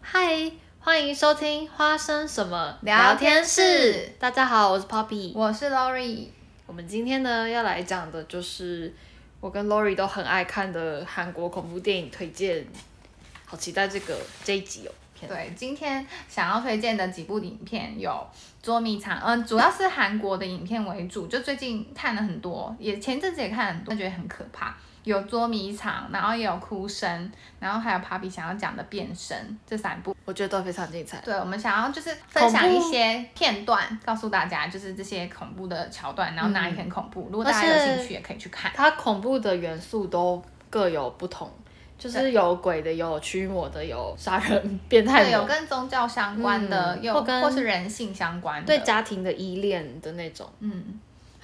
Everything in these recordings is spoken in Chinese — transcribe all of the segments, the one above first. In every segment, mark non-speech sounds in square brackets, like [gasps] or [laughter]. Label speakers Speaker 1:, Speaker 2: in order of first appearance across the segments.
Speaker 1: 嗨，欢迎收听花生什么聊天室。大家好，我是 Poppy，
Speaker 2: 我是 Lori。
Speaker 1: 我们今天呢要来讲的就是我跟 Lori 都很爱看的韩国恐怖电影推荐，好期待这个这一集哦。
Speaker 2: 对，今天想要推荐的几部影片有《捉迷藏》，嗯，主要是韩国的影片为主，就最近看了很多，也前阵子也看了很多，觉得很可怕。有《捉迷藏》，然后也有《哭声》，然后还有 Papi 想要讲的《变身》这三部，
Speaker 1: 我觉得都非常精彩。
Speaker 2: 对，我们想要就是分享一些片段，告诉大家就是这些恐怖的桥段，然后哪里很恐怖，嗯、如果大家有兴趣也可以去看。
Speaker 1: 它恐怖的元素都各有不同。就是有鬼的，有驱魔的，有杀人变态的，
Speaker 2: 有跟宗教相关的，有、嗯、或是人性相关的，
Speaker 1: 对家庭的依恋的那种。
Speaker 2: 嗯，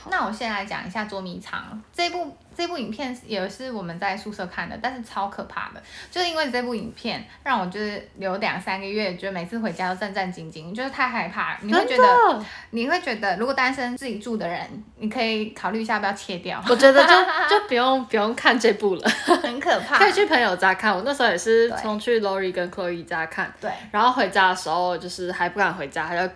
Speaker 2: 那我先来讲一下捉迷藏这部。这部影片也是我们在宿舍看的，但是超可怕的，就是因为这部影片让我就是留两三个月，觉得每次回家都战战兢兢，就是太害怕。你会觉得，你会觉得，如果单身自己住的人，你可以考虑一下要不要切掉。
Speaker 1: 我觉得就 [laughs] 就不用不用看这部了，
Speaker 2: 很可怕。
Speaker 1: 可以去朋友家看，我那时候也是从去 Lori 跟 Chloe 家看，
Speaker 2: 对，
Speaker 1: 然后回家的时候就是还不敢回家，还要。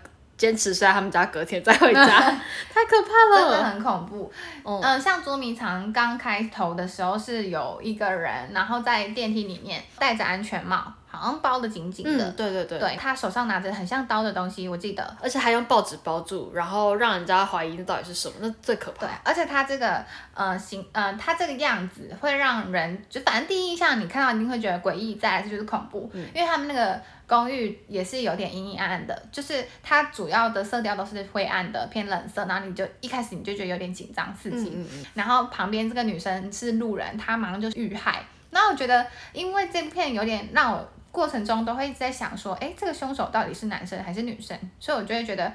Speaker 1: 坚持睡在他们家，隔天再回家，[laughs] 太可怕了，
Speaker 2: 真的很恐怖。嗯，呃、像捉迷藏刚开头的时候是有一个人，然后在电梯里面戴着安全帽，好像包的紧紧的。
Speaker 1: 嗯，对对对。
Speaker 2: 对，他手上拿着很像刀的东西，我记得，
Speaker 1: 而且还用报纸包住，然后让人家怀疑那到底是什么，那最可怕。
Speaker 2: 对，而且他这个呃形呃他这个样子会让人就反正第一印象你看到一定会觉得诡异，再来就是恐怖，嗯，因为他们那个。公寓也是有点阴阴暗暗的，就是它主要的色调都是灰暗的，偏冷色，然后你就一开始你就觉得有点紧张刺激，嗯嗯，然后旁边这个女生是路人，她马上就遇害。那我觉得，因为这部片有点让我过程中都会一直在想说，哎，这个凶手到底是男生还是女生？所以我就会觉得，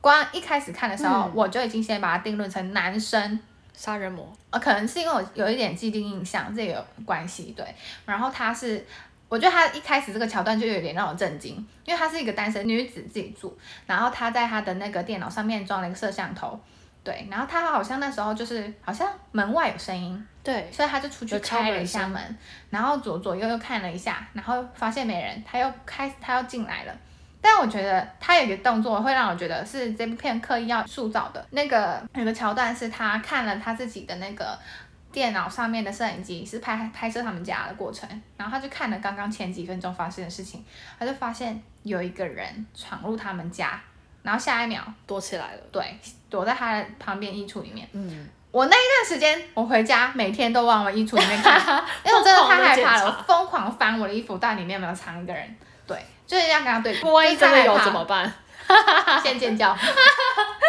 Speaker 2: 光一开始看的时候，嗯、我就已经先把它定论成男生
Speaker 1: 杀人魔，
Speaker 2: 呃，可能是因为我有一点既定印象，这个有关系，对。然后他是。我觉得他一开始这个桥段就有点让我震惊，因为她是一个单身女子自己住，然后她在她的那个电脑上面装了一个摄像头，对，然后她好像那时候就是好像门外有声音，
Speaker 1: 对，
Speaker 2: 所以她就出去开了一下门，然后左左右右看了一下，然后发现没人，她又开，她又进来了，但我觉得他有一个动作会让我觉得是这部片刻意要塑造的，那个有个桥段是他看了他自己的那个。电脑上面的摄影机是拍拍摄他们家的过程，然后他就看了刚刚前几分钟发生的事情，他就发现有一个人闯入他们家，然后下一秒
Speaker 1: 躲起来了，
Speaker 2: 对，躲在他的旁边衣橱里面。嗯，我那一段时间我回家每天都往我衣橱里面看，[laughs] 因为我真的太害怕了，我疯狂翻我的衣服，到底里面有没有藏一个人？对，就是要跟他对，
Speaker 1: 万一真的有怎么办？
Speaker 2: 先尖叫，[laughs]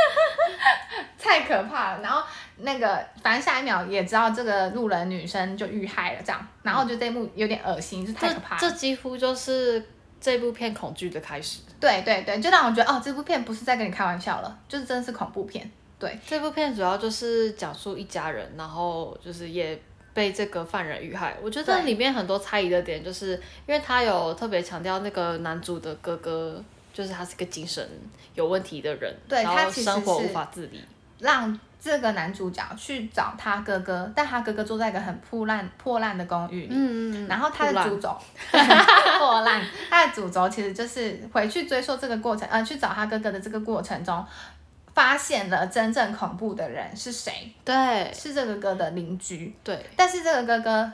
Speaker 2: [laughs] 太可怕了。然后。那个，反正下一秒也知道这个路人女生就遇害了，这样，然后就这一幕有点恶心，就太可怕了。
Speaker 1: 这几乎就是这部片恐惧的开始。
Speaker 2: 对对对，就让我觉得哦，这部片不是在跟你开玩笑了，就是真的是恐怖片。对，
Speaker 1: 这部片主要就是讲述一家人，然后就是也被这个犯人遇害。我觉得里面很多猜疑的点，就是因为他有特别强调那个男主的哥哥，就是他是个精神有问题的人，
Speaker 2: 对，
Speaker 1: 然后生活无法自理，
Speaker 2: 让。这个男主角去找他哥哥，但他哥哥住在一个很破烂破烂的公寓里。嗯，然后他的主轴 [laughs] 破烂，他的主轴其实就是回去追溯这个过程，呃，去找他哥哥的这个过程中，发现了真正恐怖的人是谁？
Speaker 1: 对，
Speaker 2: 是这个哥的邻居。
Speaker 1: 对，
Speaker 2: 但是这个哥哥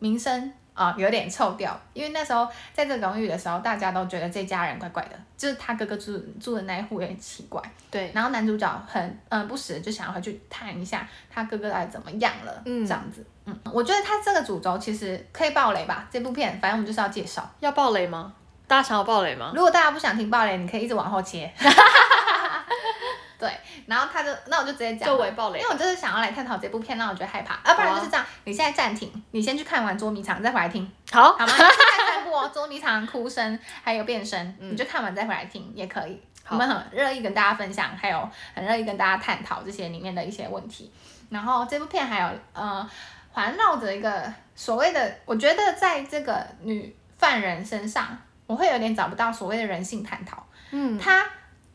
Speaker 2: 名声。啊、哦，有点臭掉，因为那时候在这个公寓的时候，大家都觉得这家人怪怪的，就是他哥哥住住的那一户有点奇怪。
Speaker 1: 对，
Speaker 2: 然后男主角很嗯、呃、不时就想要回去探一下他哥哥到底怎么样了，嗯，这样子，嗯，我觉得他这个主轴其实可以爆雷吧，这部片反正我们就是要介绍，
Speaker 1: 要爆雷吗？大家想要爆雷吗？
Speaker 2: 如果大家不想听爆雷，你可以一直往后切。[laughs] 对，然后他就，那我就直接
Speaker 1: 讲，
Speaker 2: 因为我就是想要来探讨这部片，让我觉得害怕，啊，不然就是这样，你现在暂停，你先去看完捉迷藏，再回来听，
Speaker 1: 好，
Speaker 2: 好吗？你看三部哦，捉迷藏、哭声，还有变身，嗯、你就看完再回来听也可以。我们很乐意跟大家分享，还有很乐意跟大家探讨这些里面的一些问题。然后这部片还有呃，环绕着一个所谓的，我觉得在这个女犯人身上，我会有点找不到所谓的人性探讨。嗯，她。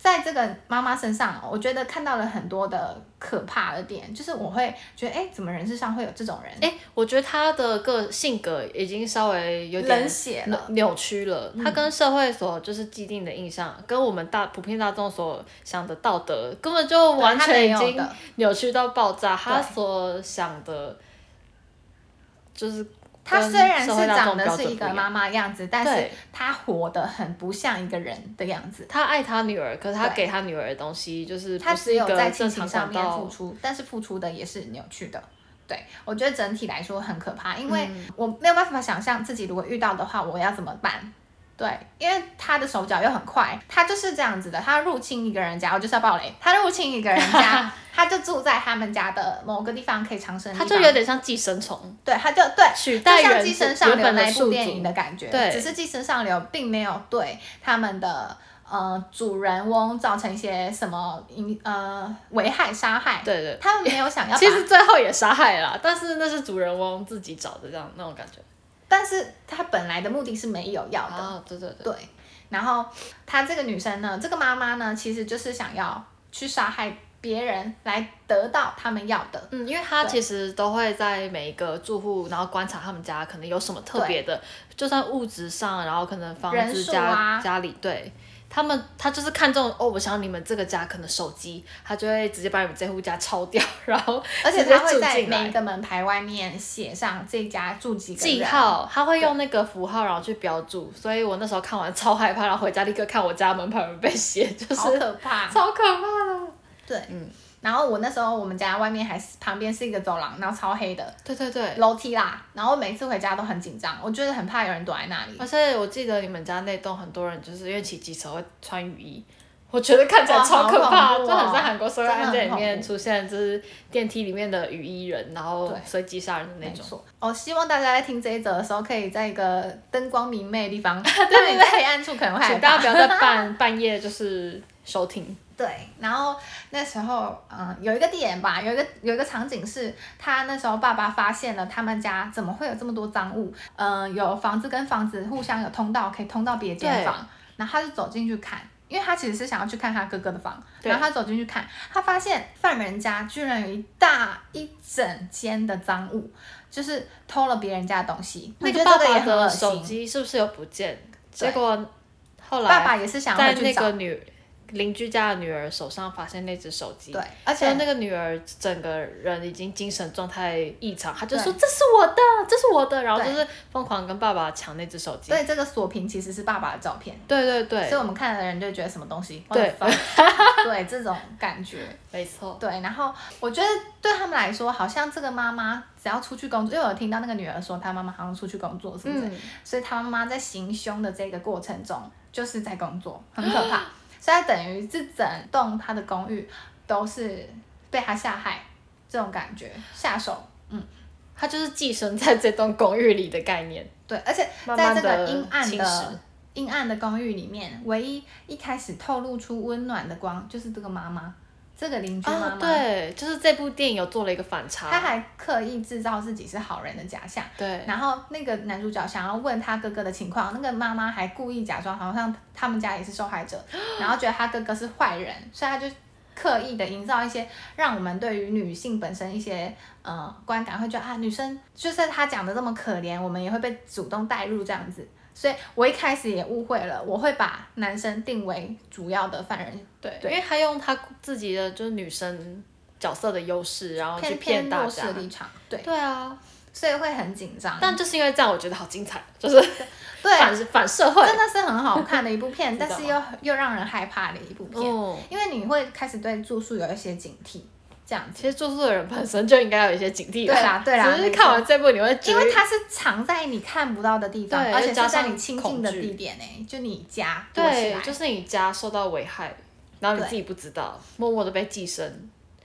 Speaker 2: 在这个妈妈身上，我觉得看到了很多的可怕的点，就是我会觉得，哎，怎么人世上会有这种人？
Speaker 1: 哎，我觉得他的个性格已经稍微有点
Speaker 2: 冷血了，
Speaker 1: 扭曲了。他跟社会所就是既定的印象，嗯、跟我们大普遍大众所想的道德，根本就完全已经扭曲到爆炸。他，他所想的，就是。
Speaker 2: 他虽然是长得是一个妈妈样子，但是她活得很不像一个人的样子。
Speaker 1: 她爱她女儿，可是她给她女儿的东西就是
Speaker 2: 她只有在亲情上面付出，但是付出的也是扭曲的。对，我觉得整体来说很可怕，因为我没有办法想象自己如果遇到的话，我要怎么办。对，因为他的手脚又很快，他就是这样子的。他入侵一个人家，我就是要暴雷。他入侵一个人家，[laughs] 他就住在他们家的某个地方可以长生。
Speaker 1: 他就有点像寄生虫。
Speaker 2: 对，他就对，
Speaker 1: 取代
Speaker 2: 就像寄生上流那部电影的感觉。
Speaker 1: 对，
Speaker 2: 只是寄生上流并没有对他们的呃主人翁造成一些什么影呃危害杀害。
Speaker 1: 对对，
Speaker 2: 他们没有想要。[laughs]
Speaker 1: 其实最后也杀害了，但是那是主人翁自己找的这样那种感觉。
Speaker 2: 但是他本来的目的是没有要的，
Speaker 1: 哦、对对对，
Speaker 2: 对。然后她这个女生呢，这个妈妈呢，其实就是想要去杀害别人来得到他们要的。
Speaker 1: 嗯，因为她其实都会在每一个住户，然后观察他们家可能有什么特别的，就算物质上，然后可能房子家、啊、家里对。他们他就是看中哦，我想你们这个家可能手机，他就会直接把你们这户家抄掉，然后 [laughs]
Speaker 2: 而且他会在每一个门牌外面写上这家住几个
Speaker 1: 记号，他会用那个符号然后去标注，所以我那时候看完超害怕，然后回家立刻看我家门牌有没有被写，就是
Speaker 2: 好可怕，
Speaker 1: 超可怕的，
Speaker 2: 对，嗯。然后我那时候我们家外面还是旁边是一个走廊，然后超黑的，
Speaker 1: 对对对，
Speaker 2: 楼梯啦。然后每次回家都很紧张，我觉得很怕有人躲在那里。
Speaker 1: 而且我记得你们家那栋很多人就是因为骑机车会穿雨衣，[laughs] 我觉得看起来超可怕，哦、就很像韩国社会案件里面出现，就是电梯里面的雨衣人，然后随机杀人的那种。
Speaker 2: 哦，希望大家在听这一则的时候，可以在一个灯光明媚的地方，[laughs] 对，在黑 [laughs] 暗处可能会害，请
Speaker 1: 大家不要在半半夜就是收听。
Speaker 2: 对，然后那时候，嗯，有一个点吧，有一个有一个场景是，他那时候爸爸发现了他们家怎么会有这么多赃物，嗯，有房子跟房子互相有通道，可以通到别间房，然后他就走进去看，因为他其实是想要去看他哥哥的房，然后他走进去看，他发现犯人家居然有一大一整间的赃物，就是偷了别人家的东西，
Speaker 1: 那个爸爸的手机是不是有不见？结果后来
Speaker 2: 爸爸也是想要去找。
Speaker 1: 邻居家的女儿手上发现那只手机，
Speaker 2: 对，而且
Speaker 1: 那个女儿整个人已经精神状态异常，她就说这是我的，这是我的，然后就是疯狂跟爸爸抢那只手机。
Speaker 2: 对，这个锁屏其实是爸爸的照片。
Speaker 1: 对对对。
Speaker 2: 所以我们看的人就觉得什么东西？对，对，这种感觉。[laughs]
Speaker 1: 没错。
Speaker 2: 对，然后我觉得对他们来说，好像这个妈妈只要出去工作，因为我听到那个女儿说，她妈妈好像出去工作，是不是？嗯、所以她妈妈在行凶的这个过程中，就是在工作，很可怕。[gasps] [laughs] 所以他等于这整栋他的公寓都是被他下害，这种感觉下手，嗯，
Speaker 1: 他就是寄生在这栋公寓里的概念。
Speaker 2: 对，而且在这个阴暗的阴暗的公寓里面，唯一一开始透露出温暖的光，就是这个妈妈。这个邻居妈妈、哦，
Speaker 1: 对，就是这部电影有做了一个反差，
Speaker 2: 他还刻意制造自己是好人的假象。
Speaker 1: 对，
Speaker 2: 然后那个男主角想要问他哥哥的情况，那个妈妈还故意假装好像他们家也是受害者，[gasps] 然后觉得他哥哥是坏人，所以他就刻意的营造一些让我们对于女性本身一些呃观感，会觉得啊，女生就是他讲的这么可怜，我们也会被主动带入这样子。所以我一开始也误会了，我会把男生定为主要的犯人，
Speaker 1: 对，对，因为他用他自己的就是女生角色的优势，然后去骗大家。
Speaker 2: 对，
Speaker 1: 对啊，
Speaker 2: 所以会很紧张。
Speaker 1: 但就是因为这样，我觉得好精彩，就是 [laughs] 对。反反社会，
Speaker 2: 真的是很好看的一部片，[laughs] 但是又又让人害怕的一部片，哦，因为你会开始对住宿有一些警惕。这样，其实
Speaker 1: 住宿的人本身就应该有一些警惕。
Speaker 2: 对啦，对啦。
Speaker 1: 只是看完这部你会
Speaker 2: 因为它是藏在你看不到的地方，而且是在你亲近的地点呢，就你家。
Speaker 1: 对，就是你家受到危害，然后你自己不知道，默默的被寄生。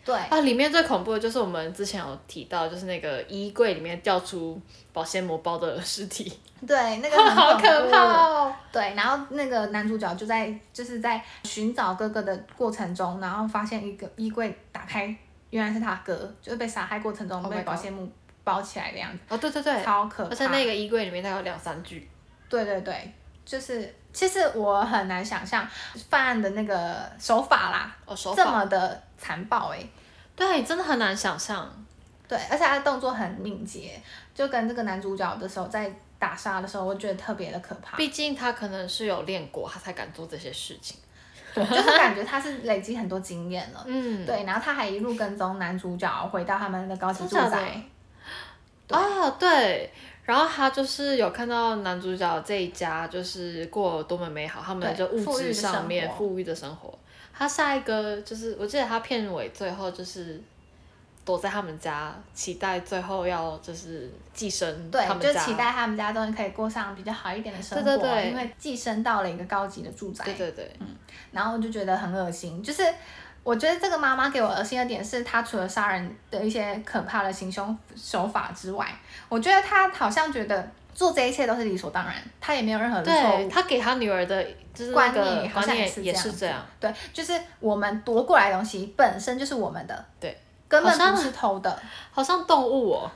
Speaker 2: 对。
Speaker 1: 啊，里面最恐怖的就是我们之前有提到，就是那个衣柜里面掉出保鲜膜包的尸体。
Speaker 2: 对，那个 [laughs] 好可怕哦。对，然后那个男主角就在就是在寻找哥哥的过程中，然后发现一个衣柜打开。原来是他哥，就是被杀害过程中被保鲜膜包起来的样子。
Speaker 1: 哦，对对对，
Speaker 2: 超可怕。
Speaker 1: 而且那个衣柜里面它有两三具。
Speaker 2: 对对对，就是其实我很难想象犯案的那个手法啦，
Speaker 1: 哦，手法
Speaker 2: 这么的残暴哎、欸，
Speaker 1: 对，真的很难想象。
Speaker 2: 对，而且他的动作很敏捷，就跟这个男主角的时候在打杀的时候，我觉得特别的可怕。
Speaker 1: 毕竟他可能是有练过，他才敢做这些事情。
Speaker 2: 对，[laughs] 就是感觉他是累积很多经验了。
Speaker 1: 嗯，
Speaker 2: 对，然后他还一路跟踪男主角回到他们的高级住宅。
Speaker 1: 哦，对，然后他就是有看到男主角这一家就是过多么美好，他们就物质上面富裕的生活。他下一个就是，我记得他片尾最后就是。躲在他们家，期待最后要就是寄生。
Speaker 2: 对，就期待他们家终于可以过上比较好一点的生活。对对对，因为寄生到了一个高级的住宅。
Speaker 1: 对对对，
Speaker 2: 嗯，然后我就觉得很恶心。就是我觉得这个妈妈给我恶心的点是，她除了杀人的一些可怕的行凶手法之外，我觉得她好像觉得做这一切都是理所当然，她也没有任何的错误。
Speaker 1: 她给她女儿的就是观念好像也是这样。
Speaker 2: 对，就是我们夺过来的东西本身就是我们的。
Speaker 1: 对。
Speaker 2: 根本不是偷的，
Speaker 1: 好像动物哦。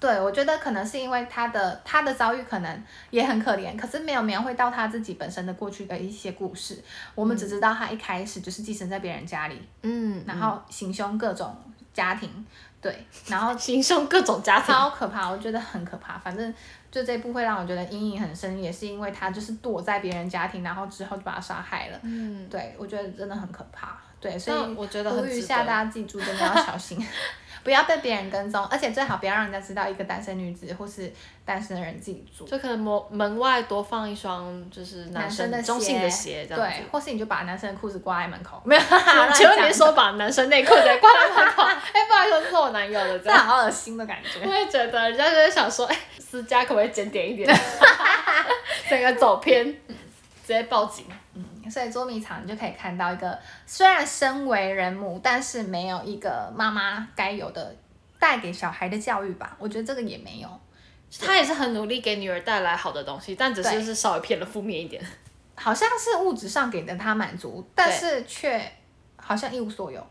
Speaker 2: 对，我觉得可能是因为他的他的遭遇可能也很可怜，可是没有描绘到他自己本身的过去的一些故事。我们只知道他一开始就是寄生在别人家里，嗯，然后行凶各种家庭，对，然后 [laughs]
Speaker 1: 行凶各种家庭，
Speaker 2: 超可怕，我觉得很可怕。反正就这部会让我觉得阴影很深，也是因为他就是躲在别人家庭，然后之后就把他杀害了。嗯，对，我觉得真的很可怕。对，所以
Speaker 1: 我觉得呼吁
Speaker 2: 一下大家记住，真的要小心，[laughs] 不要被别人跟踪，而且最好不要让人家知道一个单身女子或是单身的人自己住。
Speaker 1: 就可能门门外多放一双就是男生的中性的鞋，这样。
Speaker 2: 对，或是你就把男生的裤子挂在门口。[laughs]
Speaker 1: 没有，请问你说把男生内裤再挂在门口？[laughs] 哎，不好意思，这是我男友的，
Speaker 2: 这样好恶心的感觉。
Speaker 1: 我也觉得，人家就是想说，哎，私家可不可以检点一点？整个走偏，直接报警。
Speaker 2: 所以捉迷藏你就可以看到一个虽然身为人母，但是没有一个妈妈该有的带给小孩的教育吧？我觉得这个也没有。
Speaker 1: 他也是很努力给女儿带来好的东西，但只是是稍微偏了负面一点。[laughs]
Speaker 2: 好像是物质上给的他满足，但是却好像一无所有。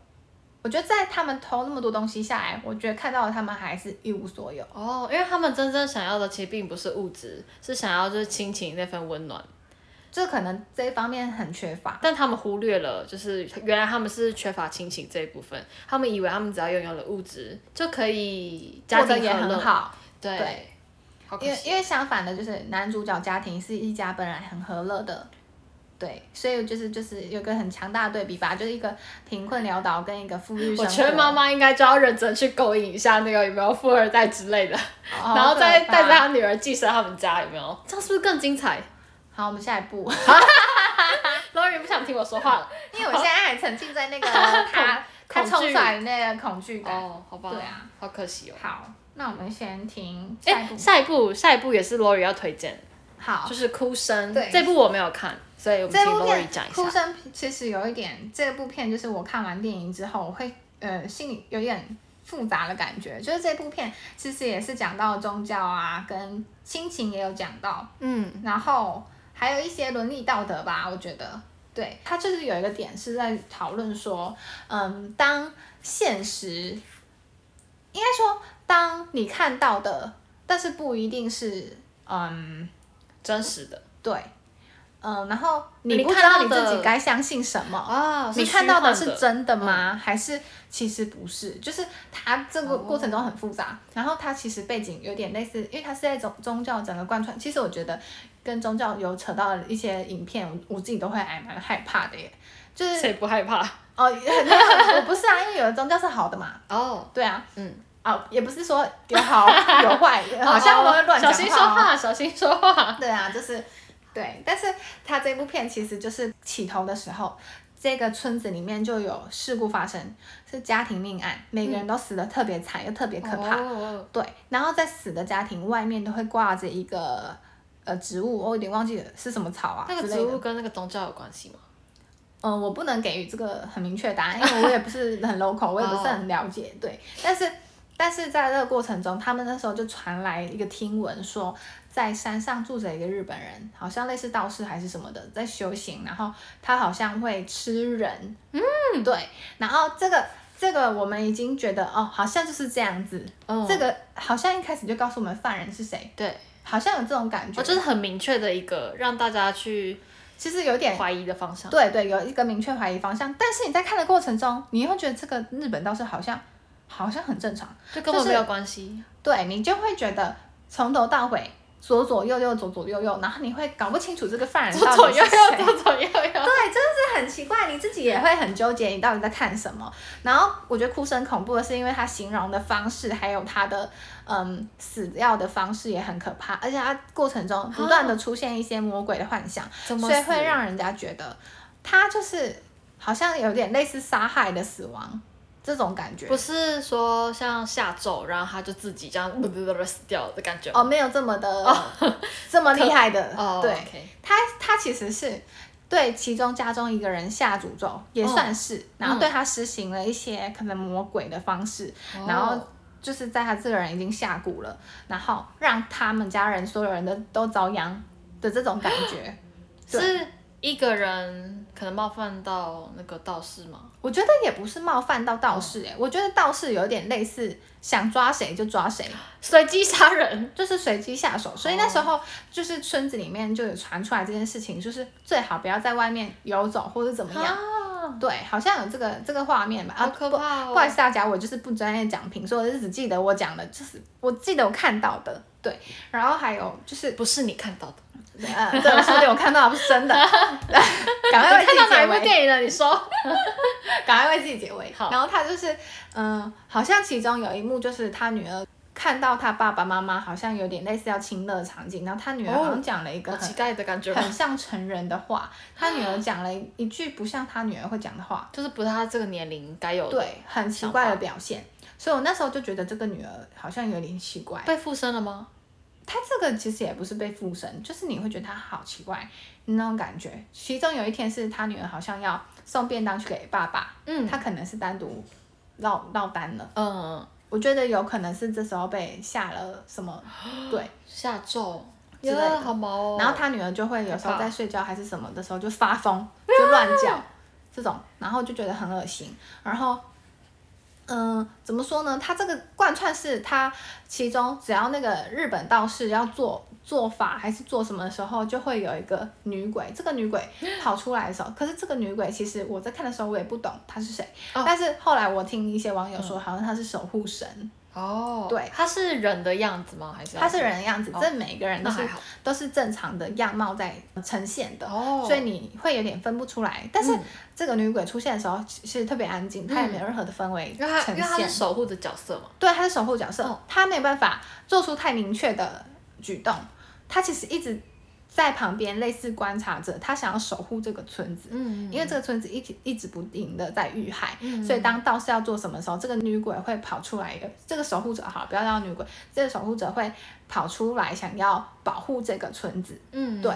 Speaker 2: 我觉得在他们偷那么多东西下来，我觉得看到了他们还是一无所有。
Speaker 1: 哦，因为他们真正想要的其实并不是物质，是想要就是亲情那份温暖。
Speaker 2: 就可能这一方面很缺乏，
Speaker 1: 但他们忽略了，就是原来他们是缺乏亲情这一部分。他们以为他们只要拥有了物质就可以家庭
Speaker 2: 也很好，
Speaker 1: 对，
Speaker 2: 对因为因为相反的，就是男主角家庭是一家本来很和乐的，对，所以就是就是有个很强大的对比吧，就是一个贫困潦倒跟一个富裕。
Speaker 1: 我觉得妈妈应该就要认真去勾引一下那个有没有富二代之类的，哦、然后再带着他女儿寄生他们家，有没有？这样是不是更精彩？
Speaker 2: 好，我们下一步。[laughs]
Speaker 1: Lori 不想听我说话了，
Speaker 2: 因为我现在还沉浸在那个 [laughs] 他他冲出来的那个恐惧感。
Speaker 1: 哦，好吧。对啊，好可惜哦。
Speaker 2: 好，那我们先听
Speaker 1: 下一部。下一部，下一部也是 Lori 要推荐。
Speaker 2: 好，
Speaker 1: 就是哭声。对，这部我没有看，所以我们请 Lori 讲一下。
Speaker 2: 哭声其实有一点，这部片就是我看完电影之后，我会呃心里有点复杂的感觉。就是这部片其实也是讲到宗教啊，跟亲情也有讲到。嗯，然后。还有一些伦理道德吧，我觉得，对，他就是有一个点是在讨论说，嗯，当现实，应该说，当你看到的，但是不一定是，嗯，
Speaker 1: 真实的，
Speaker 2: 对。嗯，然后你不知道你自己该相信什么啊？你看到的是真的吗？嗯、还是其实不是？就是它这个过程中很复杂，哦、然后它其实背景有点类似，因为它是在宗宗教整个贯穿。其实我觉得跟宗教有扯到一些影片，我我自己都会还蛮害怕的耶。就是
Speaker 1: 谁不害怕？
Speaker 2: 哦，我不是啊，因为有的宗教是好的嘛。哦，对啊，嗯，哦，也不是说有好 [laughs] 有坏，好像我会乱讲话。
Speaker 1: 小心说话，小心说话。
Speaker 2: 对啊，就是。对，但是他这部片其实就是起头的时候，这个村子里面就有事故发生，是家庭命案，每个人都死得特别惨，又特别可怕。嗯、对，然后在死的家庭外面都会挂着一个呃植物，我有点忘记了是什么草啊。
Speaker 1: 那个植物跟那个宗教有关系吗？
Speaker 2: 嗯，我不能给予这个很明确答案，因为我也不是 [laughs] 很 local，我也不是很了解。对，但是但是在这个过程中，他们那时候就传来一个听闻说。在山上住着一个日本人，好像类似道士还是什么的，在修行。然后他好像会吃人，嗯，对。然后这个这个我们已经觉得哦，好像就是这样子。哦，这个好像一开始就告诉我们犯人是谁，
Speaker 1: 对，
Speaker 2: 好像有这种感觉，
Speaker 1: 哦、就是很明确的一个让大家去，
Speaker 2: 其实有点
Speaker 1: 怀疑的方向。
Speaker 2: 对对，有一个明确怀疑方向，但是你在看的过程中，你会觉得这个日本道士好像好像很正常，
Speaker 1: 就根本没有关系。就是、
Speaker 2: 对你就会觉得从头到尾。左左右右，左左右右，然后你会搞不清楚这个犯人到底是谁。左左右右，左左右右。对，真的是很奇怪，你自己也会很纠结，你到底在看什么？然后我觉得哭声恐怖的是，因为他形容的方式，还有他的嗯死掉的方式也很可怕，而且他过程中不断的出现一些魔鬼的幻想，所以会让人家觉得他就是好像有点类似杀害的死亡。这种感觉。
Speaker 1: 不是说像下咒，然后他就自己这样 [laughs] 死掉的感觉
Speaker 2: 哦，没有这么的、哦、[laughs] 这么厉害的。
Speaker 1: 哦、对
Speaker 2: 他他其实是对其中家中一个人下诅咒，也算是，哦、然后对他实行了一些可能魔鬼的方式，嗯、然后就是在他这个人已经下蛊了，然后让他们家人所有人都都遭殃的这种感觉，[gasps]
Speaker 1: 是一个人可能冒犯到那个道士吗？
Speaker 2: 我觉得也不是冒犯到道士哎，我觉得道士有点类似想抓谁就抓谁，
Speaker 1: 随机杀人，
Speaker 2: 就是随机下手。所以那时候就是村子里面就有传出来这件事情，就是最好不要在外面游走或者怎么样。对，好像有这个这个画面吧。
Speaker 1: 啊可怕哦！
Speaker 2: 不好意思大家，我就是不专业讲评，所以我就只记得我讲的，就是我记得我看到的。对，然后还有就是
Speaker 1: 不是你看到的。
Speaker 2: 呃，[laughs] 这个说的我看到是真的，[laughs] [laughs] 赶快为自己解围。看到哪一部电影了？你说，赶快为自己解围。好，然后他就是，嗯、呃，好像其中有一幕就是他女儿看到他爸爸妈妈好像有点类似要亲热场景，然后他女儿好像讲了一个很、
Speaker 1: 哦、期待的感觉，
Speaker 2: 很像成人的话。他女儿讲了一句不像他女儿会讲的话，
Speaker 1: 就是不是他这个年龄该有的，
Speaker 2: 对，很奇怪的表现。所以我那时候就觉得这个女儿好像有点奇怪，
Speaker 1: 被附身了吗？
Speaker 2: 他这个其实也不是被附身，就是你会觉得他好奇怪那种感觉。其中有一天是他女儿好像要送便当去给爸爸，嗯，他可能是单独落落单了，嗯，我觉得有可能是这时候被下了什么，[gasps] 对，
Speaker 1: 下咒
Speaker 2: 之类的，好毛哦。然后他女儿就会有时候在睡觉还是什么的时候就发疯，就乱叫这种，然后就觉得很恶心，然后。嗯，怎么说呢？他这个贯穿是他其中只要那个日本道士要做做法还是做什么的时候，就会有一个女鬼。这个女鬼 [gasps] 跑出来的时候，可是这个女鬼其实我在看的时候我也不懂她是谁，哦、但是后来我听一些网友说，好像她是守护神。哦，对，
Speaker 1: 他是人的样子吗？还是
Speaker 2: 他是人的样子？这每个人都是都是正常的样貌在呈现的，哦，所以你会有点分不出来。但是这个女鬼出现的时候其实特别安静，她也没有任何的氛围呈现。
Speaker 1: 因为她是守护的角色嘛。
Speaker 2: 对，她是守护角色，她没有办法做出太明确的举动，她其实一直。在旁边类似观察者，他想要守护这个村子，嗯，因为这个村子一直一直不停的在遇害，嗯，所以当道士要做什么时候，这个女鬼会跑出来，这个守护者好，不要叫女鬼，这个守护者会跑出来想要保护这个村子，嗯，对。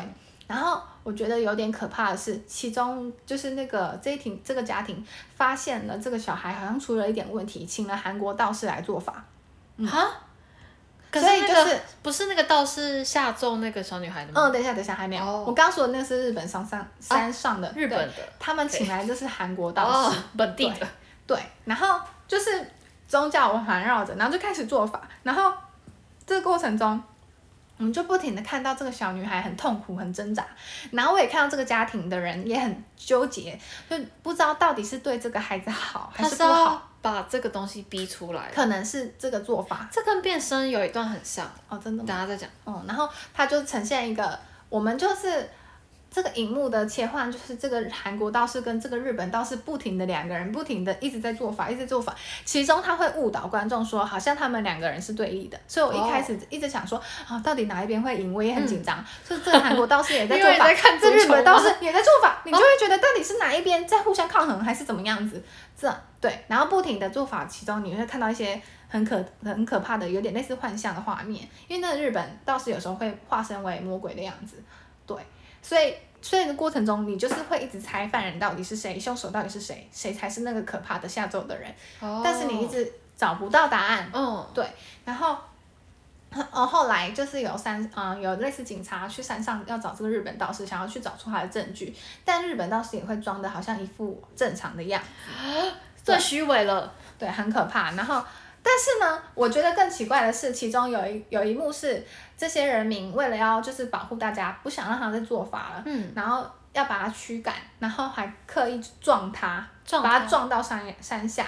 Speaker 2: 然后我觉得有点可怕的是，其中就是那个这一庭这个家庭发现了这个小孩好像出了一点问题，请了韩国道士来做法，嗯。哈
Speaker 1: 可是那是不是那个道士下咒那个小女孩的吗？
Speaker 2: 嗯，等一下，等一下，还没有。Oh. 我刚刚说的那个是日本上山山上的，
Speaker 1: 日本的，
Speaker 2: 他们请来就是韩国道士，
Speaker 1: 本地的。
Speaker 2: 对，然后就是宗教环绕着，然后就开始做法，然后这个过程中。我们就不停的看到这个小女孩很痛苦、很挣扎，然后我也看到这个家庭的人也很纠结，就不知道到底是对这个孩子好还是不好，
Speaker 1: 把这个东西逼出来，
Speaker 2: 可能是这个做法，
Speaker 1: 这跟变身有一段很像
Speaker 2: 哦，真的，
Speaker 1: 等下再讲。
Speaker 2: 嗯，然后它就呈现一个，我们就是。这个荧幕的切换就是这个韩国道士跟这个日本道士不停的两个人不停的一直在做法，一直做法，其中他会误导观众说好像他们两个人是对立的，所以我一开始一直想说啊，到底哪一边会赢？我也很紧张。嗯、所以这个韩国道士也在 [laughs] 做法，这日本道士也在做法，你就会觉得到底是哪一边在互相抗衡还是怎么样子？这对，然后不停的做法，其中你会看到一些很可很可怕的，有点类似幻象的画面，因为那个日本道士有时候会化身为魔鬼的样子，对。所以，所以的过程中，你就是会一直猜犯人到底是谁，凶手到底是谁，谁才是那个可怕的下咒的人。Oh. 但是你一直找不到答案。嗯，oh. 对。然后，哦，后来就是有山，嗯，有类似警察去山上要找这个日本道士，想要去找出他的证据。但日本道士也会装的好像一副正常的样子，
Speaker 1: 最虚伪了。
Speaker 2: 对，很可怕。然后。但是呢，我觉得更奇怪的是，其中有一有一幕是这些人民为了要就是保护大家，不想让他再做法了，嗯，然后要把他驱赶，然后还刻意撞他，把他撞到山山下。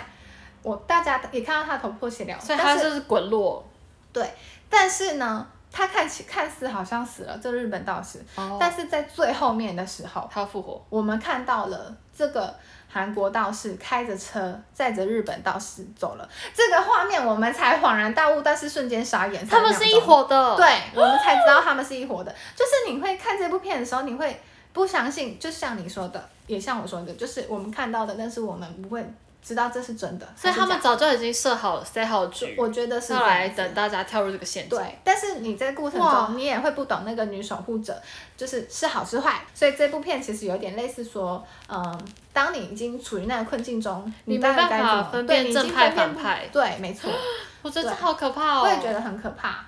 Speaker 2: 我大家也看到他头破血流，
Speaker 1: 所以他就是滚落。
Speaker 2: 对，但是呢，他看起看似好像死了，这日本道士，哦，但是在最后面的时候，
Speaker 1: 他复活。
Speaker 2: 我们看到了这个。韩国道士开着车载着日本道士走了，这个画面我们才恍然大悟，但是瞬间傻眼。
Speaker 1: 他们是一伙的，
Speaker 2: 对，我们才知道他们是一伙的。就是你会看这部片的时候，你会不相信，就像你说的，也像我说的，就是我们看到的，但是我们不会知道这是真的。
Speaker 1: 所以他们早就已经设好了塞好局，
Speaker 2: 我觉得是
Speaker 1: 来等大家跳入这个陷阱。
Speaker 2: 对，但是你在过程中你也会不懂那个女守护者就是是好是坏，所以这部片其实有点类似说，嗯。当你已经处于那个困境中，你没办法
Speaker 1: 分辨正派反派。
Speaker 2: 对，没错。[gasps]
Speaker 1: 我觉得这好可怕哦。
Speaker 2: 我也觉得很可怕。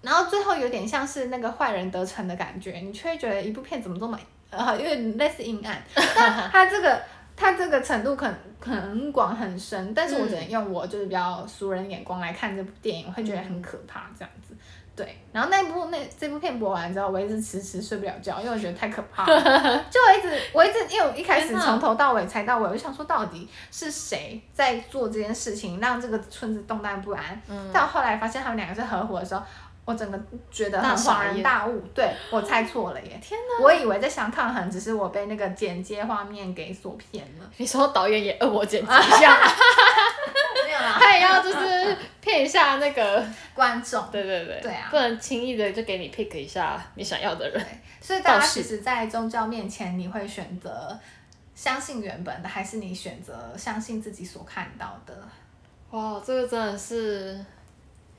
Speaker 2: 然后最后有点像是那个坏人得逞的感觉，你却觉得一部片怎么这么呃，有点类似阴暗。但它这个它这个程度很很广很深，但是我只能用我就是比较俗人眼光来看这部电影，我会觉得很可怕这样子。对，然后那部那这部片播完之后，我一直迟迟睡不了觉，因为我觉得太可怕了。[laughs] 就我一直我一直因为我一开始从头到尾猜到尾，我就想说到底是谁在做这件事情，让这个村子动荡不安。嗯。到后来发现他们两个是合伙的时候，我整个觉得很恍然大悟。对，我猜错了耶！天哪！我以为在想抗衡，只是我被那个剪接画面给所骗了。
Speaker 1: 你说导演也恶我剪辑一下。[laughs] 他也要就是骗一下那个
Speaker 2: 观众，
Speaker 1: 对对对，
Speaker 2: 对啊，
Speaker 1: 不能轻易的就给你 pick 一下你想要的人。
Speaker 2: 所以大家其实，在宗教面前，你会选择相信原本的，还是你选择相信自己所看到的？
Speaker 1: 哇，这个真的是，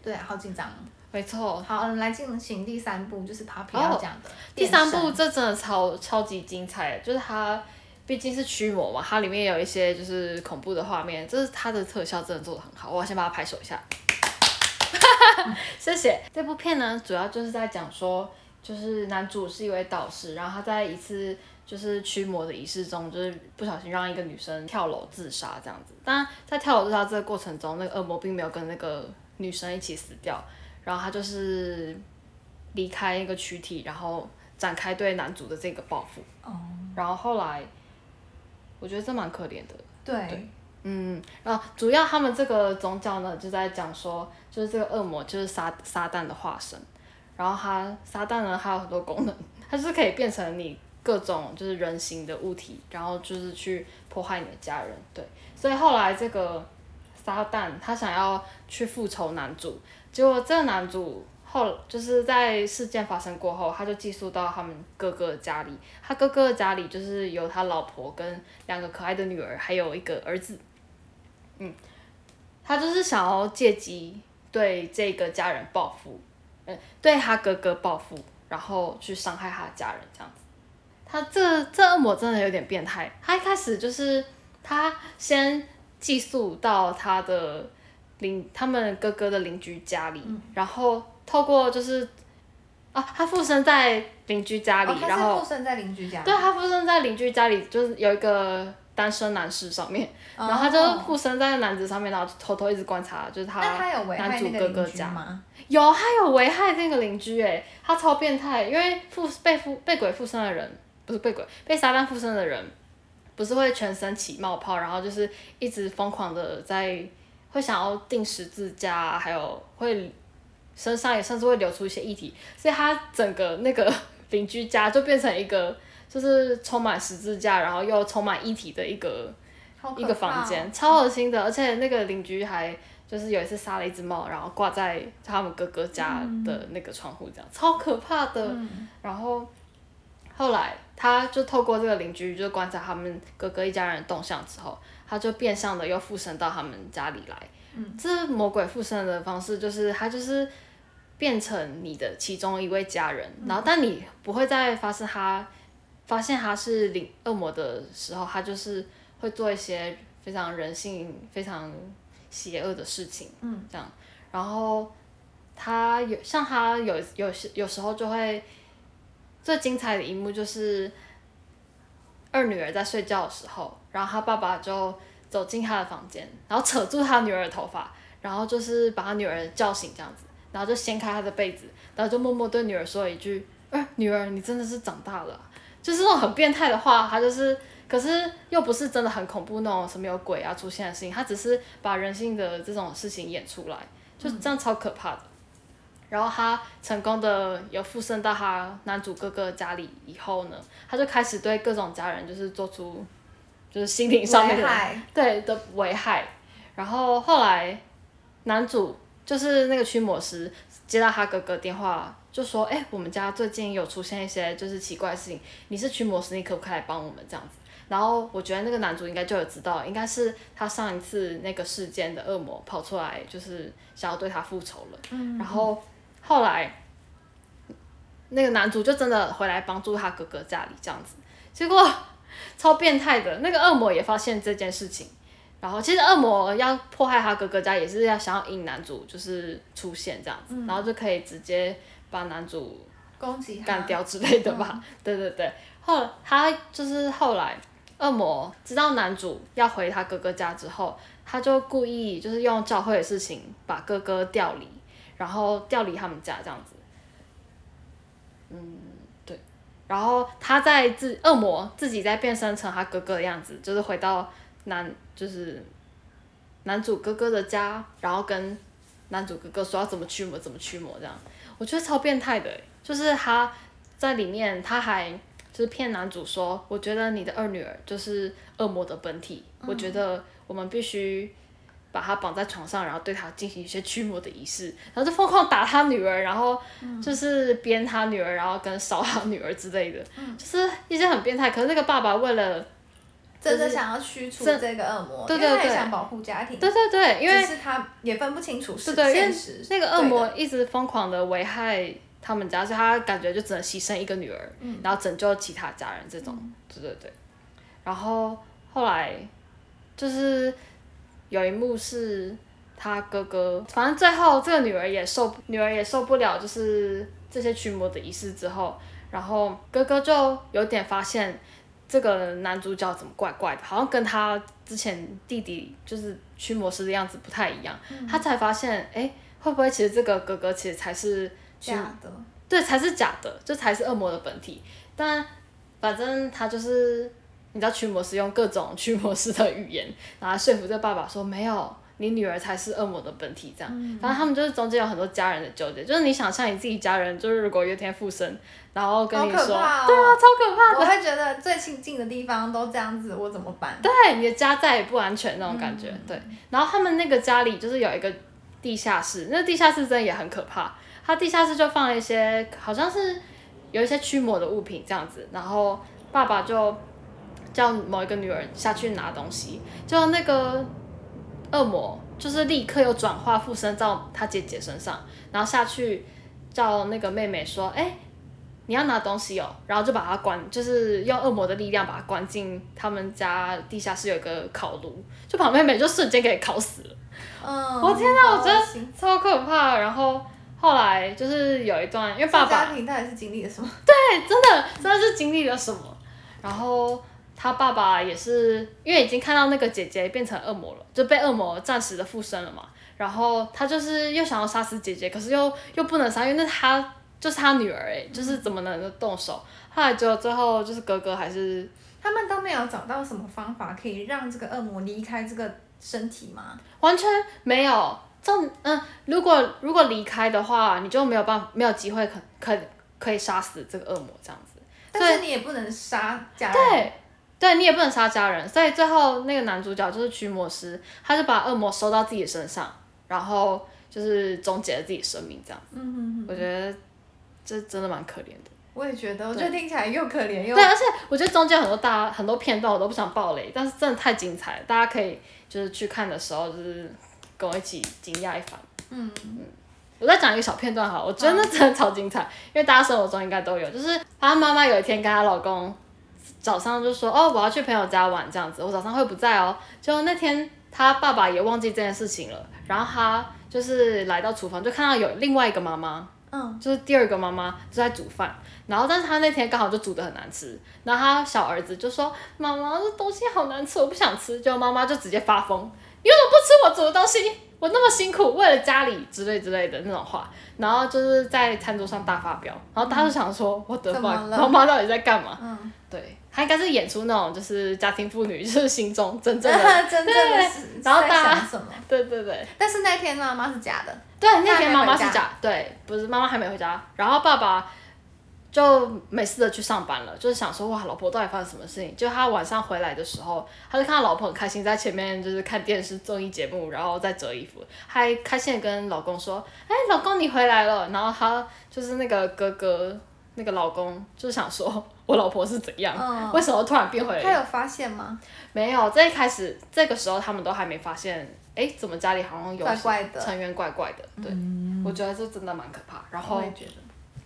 Speaker 2: 对啊，好紧张。
Speaker 1: 没错。
Speaker 2: 好，来进行第三部，就是 Papi 要讲的。
Speaker 1: 第三部这真的超超级精彩，就是它。毕竟是驱魔嘛，它里面有一些就是恐怖的画面，就是它的特效真的做的很好，我要先把它拍手一下，[laughs] 谢谢。这部片呢，主要就是在讲说，就是男主是一位道士，然后他在一次就是驱魔的仪式中，就是不小心让一个女生跳楼自杀这样子。但在跳楼自杀这个过程中，那个恶魔并没有跟那个女生一起死掉，然后他就是离开一个躯体，然后展开对男主的这个报复。哦。然后后来。我觉得这蛮可怜的。
Speaker 2: 对，对，
Speaker 1: 嗯，然后主要他们这个宗教呢，就在讲说，就是这个恶魔就是撒撒旦的化身，然后他撒旦呢，还有很多功能，它是可以变成你各种就是人形的物体，然后就是去破坏你的家人，对，所以后来这个撒旦他想要去复仇男主，结果这个男主。后就是在事件发生过后，他就寄宿到他们哥哥家里。他哥哥家里就是有他老婆跟两个可爱的女儿，还有一个儿子。嗯，他就是想要借机对这个家人报复，嗯，对他哥哥报复，然后去伤害他家人这样子。他这这恶魔真的有点变态。他一开始就是他先寄宿到他的邻他们哥哥的邻居家里，嗯、然后。透过就是，啊，他附身在邻居家里，
Speaker 2: 哦、
Speaker 1: 然后
Speaker 2: 附身在邻居家里，
Speaker 1: 对，他附身在邻居家里，就是有一个单身男士上面，哦、然后他就附身在男子上面，然后偷偷一直观察，就是他男主哥哥家吗？有，他有危害那个邻居，哎，他超变态，因为附被附被鬼附身的人，不是被鬼被撒旦附身的人，不是会全身起冒泡，然后就是一直疯狂的在会想要钉十字架，还有会。身上也甚至会流出一些液体，所以他整个那个邻居家就变成一个就是充满十字架，然后又充满液体的一个一个房间，超恶心的。而且那个邻居还就是有一次杀了一只猫，然后挂在他们哥哥家的那个窗户，这样、嗯、超可怕的。嗯、然后后来他就透过这个邻居就观察他们哥哥一家人的动向之后，他就变相的又附身到他们家里来。嗯，这魔鬼附身的方式就是他就是。变成你的其中一位家人，然后但你不会再发生他发现他是灵恶魔的时候，他就是会做一些非常人性非常邪恶的事情，嗯，这样，然后他有像他有有时有时候就会最精彩的一幕就是二女儿在睡觉的时候，然后他爸爸就走进他的房间，然后扯住他女儿的头发。然后就是把他女儿叫醒这样子，然后就掀开他的被子，然后就默默对女儿说了一句：“哎、女儿，你真的是长大了、”就是那种很变态的话，他就是，可是又不是真的很恐怖那种什么有鬼啊出现的事情，他只是把人性的这种事情演出来，就是这样超可怕的。然后他成功的有附身到他男主哥哥家里以后呢，他就开始对各种家人就是做出就是心灵上面的对的危害。然后后来男主就是那个驱魔师接到他哥哥电话。就说，哎、欸，我们家最近有出现一些就是奇怪的事情，你是驱魔师，你可不可以来帮我们这样子？然后我觉得那个男主应该就有知道，应该是他上一次那个事件的恶魔跑出来，就是想要对他复仇了。嗯。然后后来那个男主就真的回来帮助他哥哥家里这样子，结果超变态的，那个恶魔也发现这件事情，然后其实恶魔要迫害他哥哥家也是要想要引男主就是出现这样子，嗯、然后就可以直接。把男主攻击干掉之类的吧，对对对。后他就是后来恶魔知道男主要回他哥哥家之后，他就故意就是用教会的事情把哥哥调离，然后调离他们家这样子。嗯，对。然后他在自恶魔自己在变身成他哥哥的样子，就是回到男就是男主哥哥的家，然后跟男主哥哥说要怎么驱魔怎么驱魔这样。我觉得超变态的，就是他在里面，他还就是骗男主说，我觉得你的二女儿就是恶魔的本体，嗯、我觉得我们必须把他绑在床上，然后对他进行一些驱魔的仪式，然后就疯狂打他女儿，然后就是鞭他女儿，然后跟烧他女儿之类的，嗯、就是一些很变态。可是那个爸爸为了
Speaker 2: 真的想要驱除这个恶魔，对对对，他想保护家庭，
Speaker 1: 对对对，因为
Speaker 2: 是他也分不清楚是
Speaker 1: 现
Speaker 2: 实，
Speaker 1: 那个恶魔一直疯狂的危害他们家，所以他感觉就只能牺牲一个女儿，嗯、然后拯救其他家人这种，嗯、对对对。然后后来就是有一幕是他哥哥，反正最后这个女儿也受女儿也受不了，就是这些驱魔的仪式之后，然后哥哥就有点发现。这个男主角怎么怪怪的？好像跟他之前弟弟就是驱魔师的样子不太一样。嗯、他才发现，哎，会不会其实这个哥哥其实才是
Speaker 2: 假的？
Speaker 1: 对，才是假的，这才是恶魔的本体。但反正他就是，你知道驱魔师用各种驱魔师的语言，然后说服这个爸爸说没有。你女儿才是恶魔的本体，这样。嗯、然后他们就是中间有很多家人的纠结，就是你想象你自己家人，就是如果有一天附身，然后跟你说，
Speaker 2: 哦、
Speaker 1: 对啊，超可怕的。
Speaker 2: 我会觉得最亲近的地方都这样子，我怎么办？
Speaker 1: 对，你的家再也不安全那种感觉。嗯、对。然后他们那个家里就是有一个地下室，那地下室真的也很可怕。他地下室就放了一些，好像是有一些驱魔的物品这样子。然后爸爸就叫某一个女儿下去拿东西，就那个。恶魔就是立刻又转化附身到他姐姐身上，然后下去叫那个妹妹说：“哎、欸，你要拿东西哦。”然后就把她关，就是用恶魔的力量把她关进他们家地下室有一个烤炉，就把妹妹就瞬间给烤死了。嗯，我天哪，我觉得超可怕。然后后来就是有一段，因为爸爸
Speaker 2: 家庭到底是经历了什么？
Speaker 1: 对，真的真的是经历了什么。然后。他爸爸也是因为已经看到那个姐姐变成恶魔了，就被恶魔暂时的附身了嘛。然后他就是又想要杀死姐姐，可是又又不能杀，因为那他就是他女儿哎，就是怎么能动手？后来就最后就是哥哥还是
Speaker 2: 他们都没有找到什么方法可以让这个恶魔离开这个身体吗？
Speaker 1: 完全没有。这嗯，如果如果离开的话，你就没有办法没有机会可可可以杀死这个恶魔这样子。
Speaker 2: 但是你也不能杀家人。
Speaker 1: 对。对，你也不能杀家人，所以最后那个男主角就是驱魔师，他就把恶魔收到自己身上，然后就是终结了自己生命这样。嗯哼哼。我觉得这真的蛮可怜的。
Speaker 2: 我也觉得，我觉得听起来又可怜又。
Speaker 1: 对，而且我觉得中间很多大很多片段我都不想爆雷，但是真的太精彩了，大家可以就是去看的时候就是跟我一起惊讶一番。嗯嗯。我再讲一个小片段好，我觉得那真的超精彩，啊、因为大家生活中应该都有，就是她妈妈有一天跟她老公。早上就说哦，我要去朋友家玩这样子，我早上会不在哦。就那天他爸爸也忘记这件事情了，然后他就是来到厨房，就看到有另外一个妈妈，嗯，就是第二个妈妈就在煮饭，然后但是他那天刚好就煮的很难吃，然后他小儿子就说妈妈，这东西好难吃，我不想吃，就妈妈就直接发疯，你为什么不吃我煮的东西？我那么辛苦为了家里之类之类的那种话，然后就是在餐桌上大发飙，然后他就想说我的妈，妈妈到底在干嘛？嗯，对，他应该是演出那种就是家庭妇女就是心中真正的 [laughs]
Speaker 2: 真正的，然后大家什么？
Speaker 1: 对对对，
Speaker 2: 但是那天妈妈是假的，
Speaker 1: 对，那天妈妈是假，对，不是妈妈还没回家，然后爸爸。就没事的去上班了，就是想说哇，老婆到底发生什么事情？就他晚上回来的时候，他就看到老婆很开心，在前面就是看电视综艺节目，然后在折衣服，还开心的跟老公说：“哎、欸，老公你回来了。”然后他就是那个哥哥，那个老公 [laughs] 就是想说，[laughs] 我老婆是怎样？嗯、为什么突然变回来？
Speaker 2: 他有发现吗？
Speaker 1: 没有，这一开始这个时候他们都还没发现，哎、欸，怎么家里好像有怪怪的成员怪怪的？对，嗯、我觉得这真的蛮可怕。然后。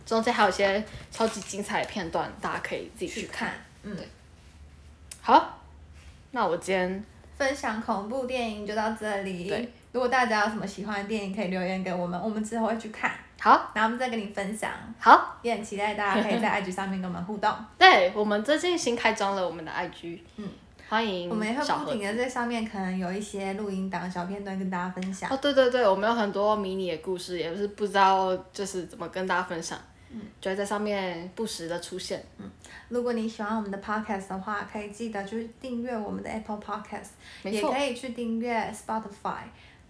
Speaker 1: 中间还有一些超级精彩的片段，大家可以自己去看。嗯，对。好，那我今天
Speaker 2: 分享恐怖电影就到这里。对，如果大家有什么喜欢的电影，可以留言给我们，我们之后会去看。
Speaker 1: 好，
Speaker 2: 然后我们再跟你分享。
Speaker 1: 好，
Speaker 2: 也很期待大家可以在 IG 上面跟我们互动。
Speaker 1: 对，我们最近新开装了我们的 IG。嗯。欢迎，
Speaker 2: 我们也会不停的在上面可能有一些录音档、小片段跟大家分享。
Speaker 1: 哦，对对对，我们有很多迷你的故事，也是不知道就是怎么跟大家分享。嗯，就会在上面不时的出现。嗯，
Speaker 2: 如果你喜欢我们的 podcast 的话，可以记得去订阅我们的 Apple Podcast，也可以去订阅 Spotify。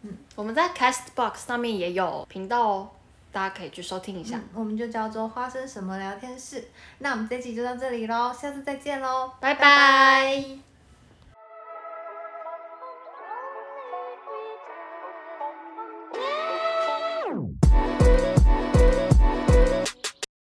Speaker 1: 嗯，我们在 Castbox 上面也有频道哦，大家可以去收听一下。嗯，
Speaker 2: 我们就叫做花生什么聊天室。那我们这期就到这里喽，下次再见喽，
Speaker 1: 拜拜。拜拜。